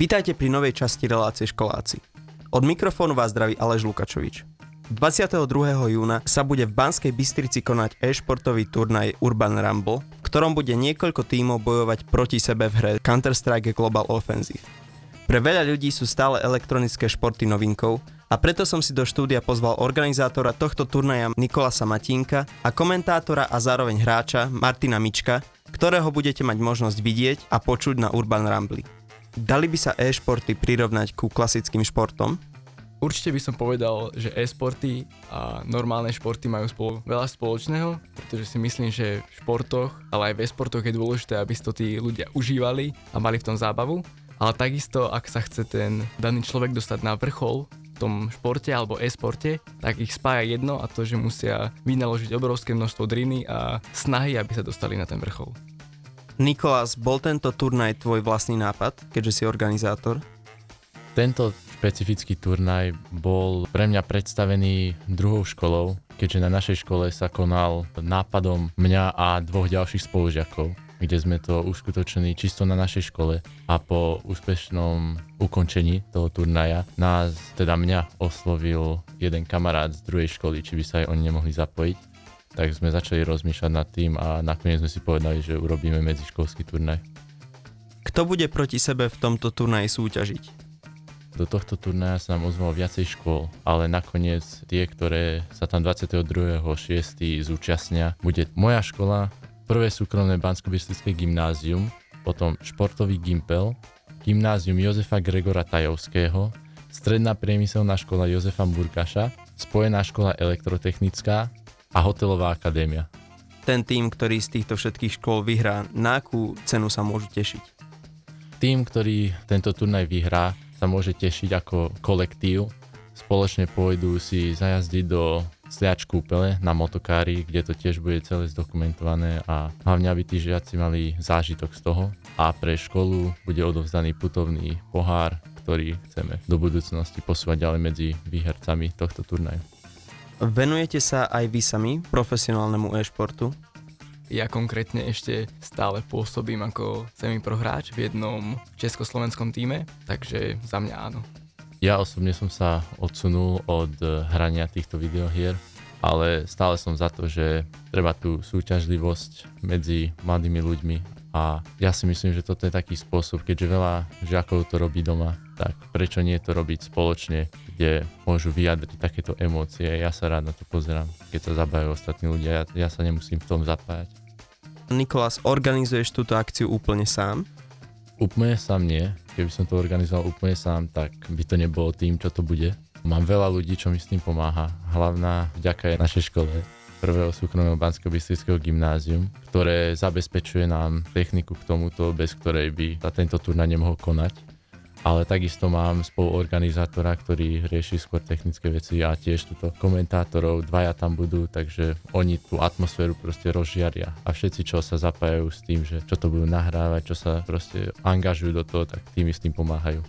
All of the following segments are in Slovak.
Vítajte pri novej časti relácie Školáci. Od mikrofónu vás zdraví Aleš Lukačovič. 22. júna sa bude v Banskej Bystrici konať e-športový turnaj Urban Rumble, v ktorom bude niekoľko tímov bojovať proti sebe v hre Counter-Strike Global Offensive. Pre veľa ľudí sú stále elektronické športy novinkou a preto som si do štúdia pozval organizátora tohto turnaja Nikolasa Matínka a komentátora a zároveň hráča Martina Mička, ktorého budete mať možnosť vidieť a počuť na Urban Rumble. Dali by sa e-športy prirovnať ku klasickým športom? Určite by som povedal, že e-sporty a normálne športy majú spolu veľa spoločného, pretože si myslím, že v športoch, ale aj v e-sportoch je dôležité, aby si to tí ľudia užívali a mali v tom zábavu. Ale takisto, ak sa chce ten daný človek dostať na vrchol v tom športe alebo e-sporte, tak ich spája jedno a to, že musia vynaložiť obrovské množstvo driny a snahy, aby sa dostali na ten vrchol. Nikolás, bol tento turnaj tvoj vlastný nápad, keďže si organizátor? Tento špecifický turnaj bol pre mňa predstavený druhou školou, keďže na našej škole sa konal nápadom mňa a dvoch ďalších spolužiakov, kde sme to uskutočnili čisto na našej škole a po úspešnom ukončení toho turnaja nás, teda mňa, oslovil jeden kamarát z druhej školy, či by sa aj oni nemohli zapojiť. Tak sme začali rozmýšľať nad tým a nakoniec sme si povedali, že urobíme medziškolský turnaj. Kto bude proti sebe v tomto turnaji súťažiť? Do tohto turnaja sa nám ozvalo viacej škôl, ale nakoniec tie, ktoré sa tam 22.6. zúčastnia, bude moja škola, prvé súkromné bansko gymnázium, potom športový Gimpel, gymnázium Jozefa Gregora Tajovského, stredná priemyselná škola Jozefa Burkaša, spojená škola elektrotechnická a hotelová akadémia. Ten tým, ktorý z týchto všetkých škôl vyhrá, na akú cenu sa môžu tešiť? Tým, ktorý tento turnaj vyhrá, sa môže tešiť ako kolektív. Spoločne pôjdu si zajazdiť do Sliač kúpele na motokári, kde to tiež bude celé zdokumentované a hlavne aby tí žiaci mali zážitok z toho a pre školu bude odovzdaný putovný pohár, ktorý chceme do budúcnosti posúvať ďalej medzi výhercami tohto turnaju. Venujete sa aj vy sami profesionálnemu e-športu? Ja konkrétne ešte stále pôsobím ako semiprohráč v jednom československom týme, takže za mňa áno. Ja osobne som sa odsunul od hrania týchto videohier, ale stále som za to, že treba tú súťažlivosť medzi mladými ľuďmi a ja si myslím, že toto je taký spôsob, keďže veľa žiakov to robí doma, tak prečo nie to robiť spoločne, kde môžu vyjadriť takéto emócie. Ja sa rád na to pozerám, keď sa zabávajú ostatní ľudia, ja, ja sa nemusím v tom zapájať. Nikolás, organizuješ túto akciu úplne sám? Úplne sám nie. Keby som to organizoval úplne sám, tak by to nebolo tým, čo to bude. Mám veľa ľudí, čo mi s tým pomáha. Hlavná vďaka je našej škole, prvého súkromného bansko gymnázium, ktoré zabezpečuje nám techniku k tomuto, bez ktorej by sa tento turnaj nemohol konať ale takisto mám spoluorganizátora, ktorý rieši skôr technické veci a tiež túto komentátorov, dvaja tam budú, takže oni tú atmosféru proste rozžiaria a všetci, čo sa zapájajú s tým, že čo to budú nahrávať, čo sa proste angažujú do toho, tak tým s tým pomáhajú.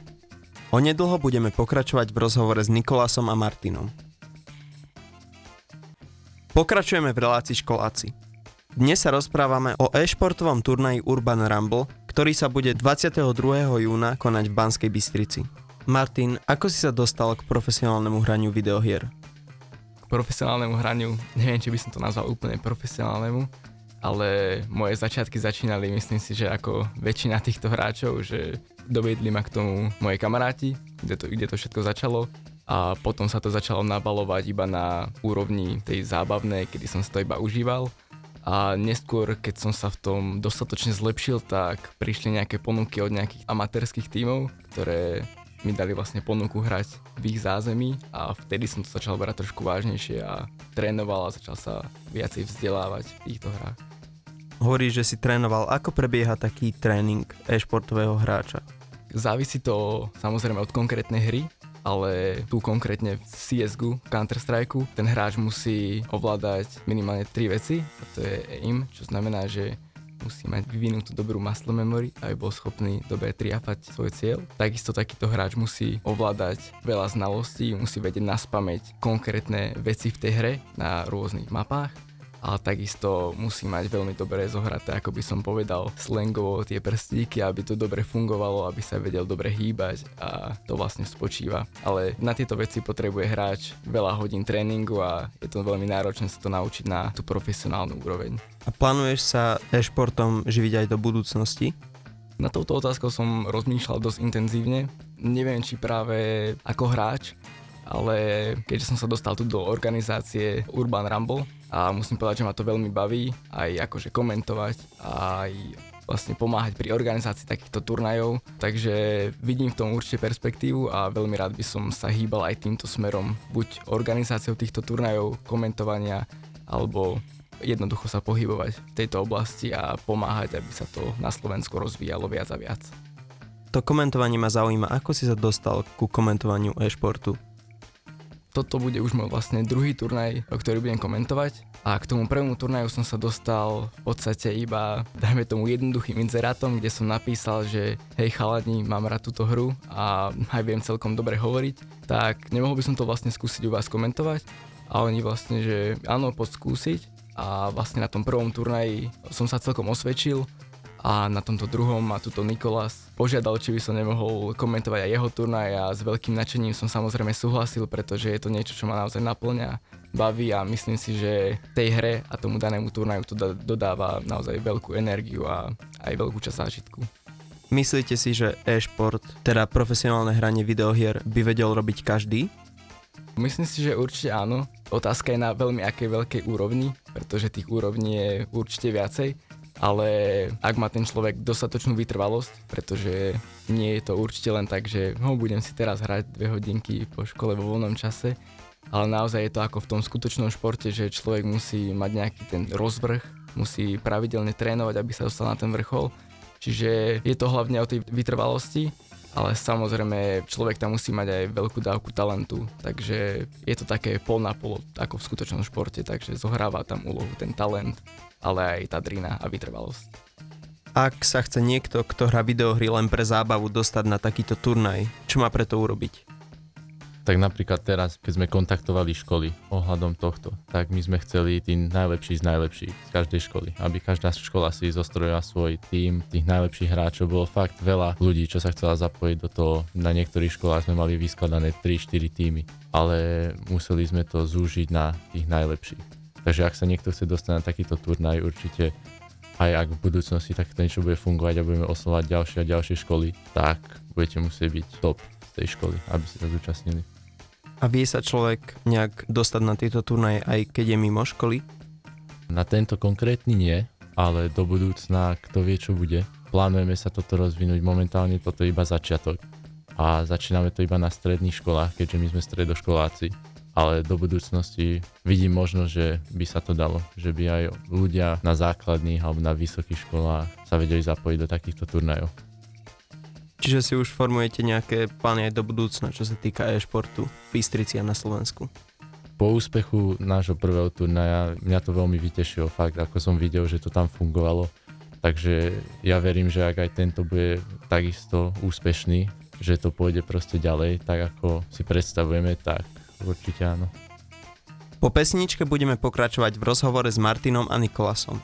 Onedlho budeme pokračovať v rozhovore s Nikolásom a Martinom. Pokračujeme v relácii školáci. Dnes sa rozprávame o e-športovom turnaji Urban Rumble, ktorý sa bude 22. júna konať v Banskej Bystrici. Martin, ako si sa dostal k profesionálnemu hraniu videohier? K profesionálnemu hraniu, neviem, či by som to nazval úplne profesionálnemu, ale moje začiatky začínali, myslím si, že ako väčšina týchto hráčov, že dovedli ma k tomu moje kamaráti, kde to, kde to všetko začalo a potom sa to začalo nabalovať iba na úrovni tej zábavnej, kedy som si to iba užíval a neskôr, keď som sa v tom dostatočne zlepšil, tak prišli nejaké ponuky od nejakých amatérských tímov, ktoré mi dali vlastne ponuku hrať v ich zázemí a vtedy som to začal brať trošku vážnejšie a trénoval a začal sa viacej vzdelávať v týchto hrách. Hovoríš, že si trénoval. Ako prebieha taký tréning e-športového hráča? Závisí to samozrejme od konkrétnej hry, ale tu konkrétne v v Counter-Strike, ten hráč musí ovládať minimálne tri veci, a to je aim, čo znamená, že musí mať vyvinutú dobrú muscle memory, aby bol schopný dobre triafať svoj cieľ. Takisto takýto hráč musí ovládať veľa znalostí, musí vedieť na spameť konkrétne veci v tej hre na rôznych mapách ale takisto musí mať veľmi dobre zohraté, ako by som povedal, slangovo tie prstíky, aby to dobre fungovalo, aby sa vedel dobre hýbať a to vlastne spočíva. Ale na tieto veci potrebuje hráč veľa hodín tréningu a je to veľmi náročné sa to naučiť na tú profesionálnu úroveň. A plánuješ sa e-športom živiť aj do budúcnosti? Na touto otázkou som rozmýšľal dosť intenzívne. Neviem, či práve ako hráč, ale keďže som sa dostal tu do organizácie Urban Rumble a musím povedať, že ma to veľmi baví aj akože komentovať aj vlastne pomáhať pri organizácii takýchto turnajov, takže vidím v tom určite perspektívu a veľmi rád by som sa hýbal aj týmto smerom, buď organizáciou týchto turnajov, komentovania, alebo jednoducho sa pohybovať v tejto oblasti a pomáhať, aby sa to na Slovensku rozvíjalo viac a viac. To komentovanie ma zaujíma. Ako si sa dostal ku komentovaniu e-športu? Toto bude už môj vlastne druhý turnaj, ktorý budem komentovať. A k tomu prvému turnaju som sa dostal v podstate iba, dajme tomu jednoduchým inzerátom, kde som napísal, že hej chalani, mám rád túto hru a aj viem celkom dobre hovoriť, tak nemohol by som to vlastne skúsiť u vás komentovať a oni vlastne, že áno, poď skúsiť. A vlastne na tom prvom turnaji som sa celkom osvedčil a na tomto druhom ma tuto Nikolas požiadal, či by som nemohol komentovať aj jeho turnaj a s veľkým nadšením som samozrejme súhlasil, pretože je to niečo, čo ma naozaj naplňa, baví a myslím si, že tej hre a tomu danému turnaju to dodáva naozaj veľkú energiu a aj veľkú časť zážitku. Myslíte si, že e-šport, teda profesionálne hranie videohier, by vedel robiť každý? Myslím si, že určite áno. Otázka je na veľmi akej veľkej úrovni, pretože tých úrovní je určite viacej ale ak má ten človek dostatočnú vytrvalosť, pretože nie je to určite len tak, že no, budem si teraz hrať dve hodinky po škole vo voľnom čase, ale naozaj je to ako v tom skutočnom športe, že človek musí mať nejaký ten rozvrh, musí pravidelne trénovať, aby sa dostal na ten vrchol. Čiže je to hlavne o tej vytrvalosti, ale samozrejme človek tam musí mať aj veľkú dávku talentu, takže je to také pol na pol ako v skutočnom športe, takže zohráva tam úlohu ten talent ale aj tá drina a vytrvalosť. Ak sa chce niekto, kto hrá videohry len pre zábavu, dostať na takýto turnaj, čo má preto urobiť? Tak napríklad teraz, keď sme kontaktovali školy ohľadom tohto, tak my sme chceli tí najlepší z najlepších z každej školy, aby každá škola si zostrojila svoj tým, tých najlepších hráčov. Bolo fakt veľa ľudí, čo sa chcela zapojiť do toho. Na niektorých školách sme mali vyskladané 3-4 týmy, ale museli sme to zúžiť na tých najlepších. Takže ak sa niekto chce dostať na takýto turnaj, určite aj ak v budúcnosti takto niečo bude fungovať a budeme oslovať ďalšie a ďalšie školy, tak budete musieť byť top tej školy, aby ste sa zúčastnili. A vie sa človek nejak dostať na tieto turnaje aj keď je mimo školy? Na tento konkrétny nie, ale do budúcna kto vie čo bude. Plánujeme sa toto rozvinúť, momentálne toto je iba začiatok a začíname to iba na stredných školách, keďže my sme stredoškoláci ale do budúcnosti vidím možnosť, že by sa to dalo, že by aj ľudia na základných alebo na vysokých školách sa vedeli zapojiť do takýchto turnajov. Čiže si už formujete nejaké plány aj do budúcna, čo sa týka e-športu v a na Slovensku? Po úspechu nášho prvého turnaja mňa to veľmi vytešilo, fakt, ako som videl, že to tam fungovalo. Takže ja verím, že ak aj tento bude takisto úspešný, že to pôjde proste ďalej, tak ako si predstavujeme, tak určite áno. Po pesničke budeme pokračovať v rozhovore s Martinom a Nikolasom.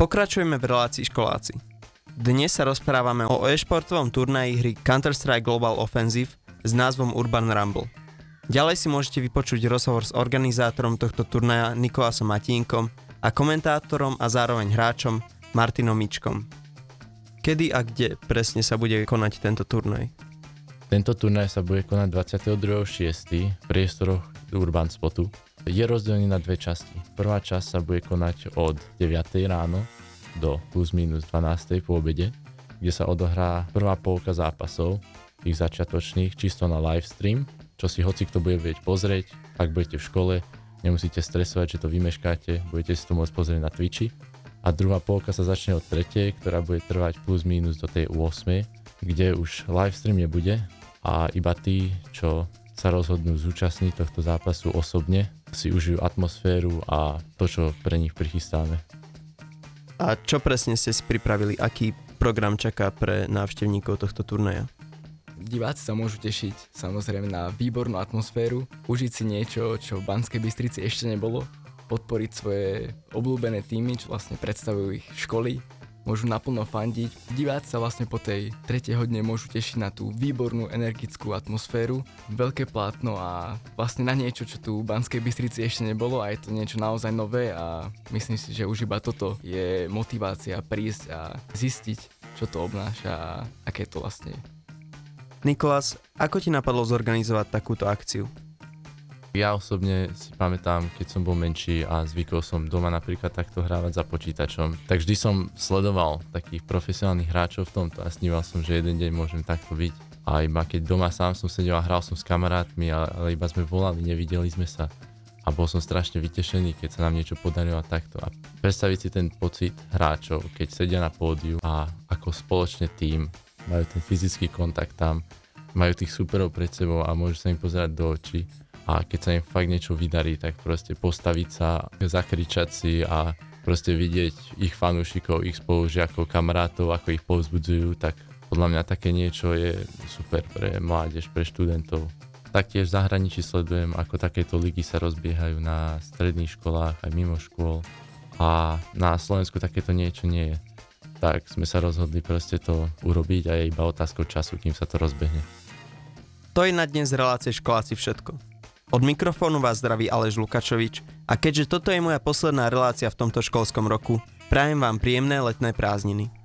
Pokračujeme v relácii školáci. Dnes sa rozprávame o e-športovom turnaji hry Counter-Strike Global Offensive s názvom Urban Rumble. Ďalej si môžete vypočuť rozhovor s organizátorom tohto turnaja Nikolasom Matínkom a komentátorom a zároveň hráčom Martinom Mičkom. Kedy a kde presne sa bude konať tento turnaj? Tento turnaj sa bude konať 22.6. v priestoroch Urban Spotu. Je rozdelený na dve časti. Prvá časť sa bude konať od 9. ráno do plus minus 12. po obede, kde sa odohrá prvá polka zápasov, tých začiatočných, čisto na live stream, čo si hoci kto bude vedieť pozrieť, ak budete v škole, nemusíte stresovať, že to vymeškáte, budete si to môcť pozrieť na Twitchi. A druhá polka sa začne od 3. ktorá bude trvať plus minus do tej 8. kde už live stream nebude, a iba tí, čo sa rozhodnú zúčastniť tohto zápasu osobne, si užijú atmosféru a to, čo pre nich prichystáme. A čo presne ste si pripravili? Aký program čaká pre návštevníkov tohto turnaja? Diváci sa môžu tešiť samozrejme na výbornú atmosféru, užiť si niečo, čo v Banskej Bystrici ešte nebolo, podporiť svoje obľúbené týmy, čo vlastne predstavujú ich školy, môžu naplno fandiť. Diváci sa vlastne po tej tretej hodine môžu tešiť na tú výbornú energickú atmosféru, veľké plátno a vlastne na niečo, čo tu v Banskej Bystrici ešte nebolo a je to niečo naozaj nové a myslím si, že už iba toto je motivácia prísť a zistiť, čo to obnáša a aké to vlastne je. Nikolás, ako ti napadlo zorganizovať takúto akciu? Ja osobne si pamätám, keď som bol menší a zvykol som doma napríklad takto hrávať za počítačom, tak vždy som sledoval takých profesionálnych hráčov v tomto a sníval som, že jeden deň môžem takto byť. A iba keď doma sám som sedel a hral som s kamarátmi, ale iba sme volali, nevideli sme sa. A bol som strašne vytešený, keď sa nám niečo podarilo a takto. A predstaviť si ten pocit hráčov, keď sedia na pódiu a ako spoločne tým majú ten fyzický kontakt tam, majú tých superov pred sebou a môžu sa im pozerať do očí a keď sa im fakt niečo vydarí, tak proste postaviť sa, zakričať si a proste vidieť ich fanúšikov, ich spolužiakov, kamarátov, ako ich povzbudzujú, tak podľa mňa také niečo je super pre mládež, pre študentov. Taktiež v zahraničí sledujem, ako takéto ligy sa rozbiehajú na stredných školách aj mimo škôl a na Slovensku takéto niečo nie je. Tak sme sa rozhodli proste to urobiť a je iba otázkou času, kým sa to rozbehne. To je na dnes relácie školáci všetko. Od mikrofónu vás zdraví Aleš Lukačovič a keďže toto je moja posledná relácia v tomto školskom roku, prajem vám príjemné letné prázdniny.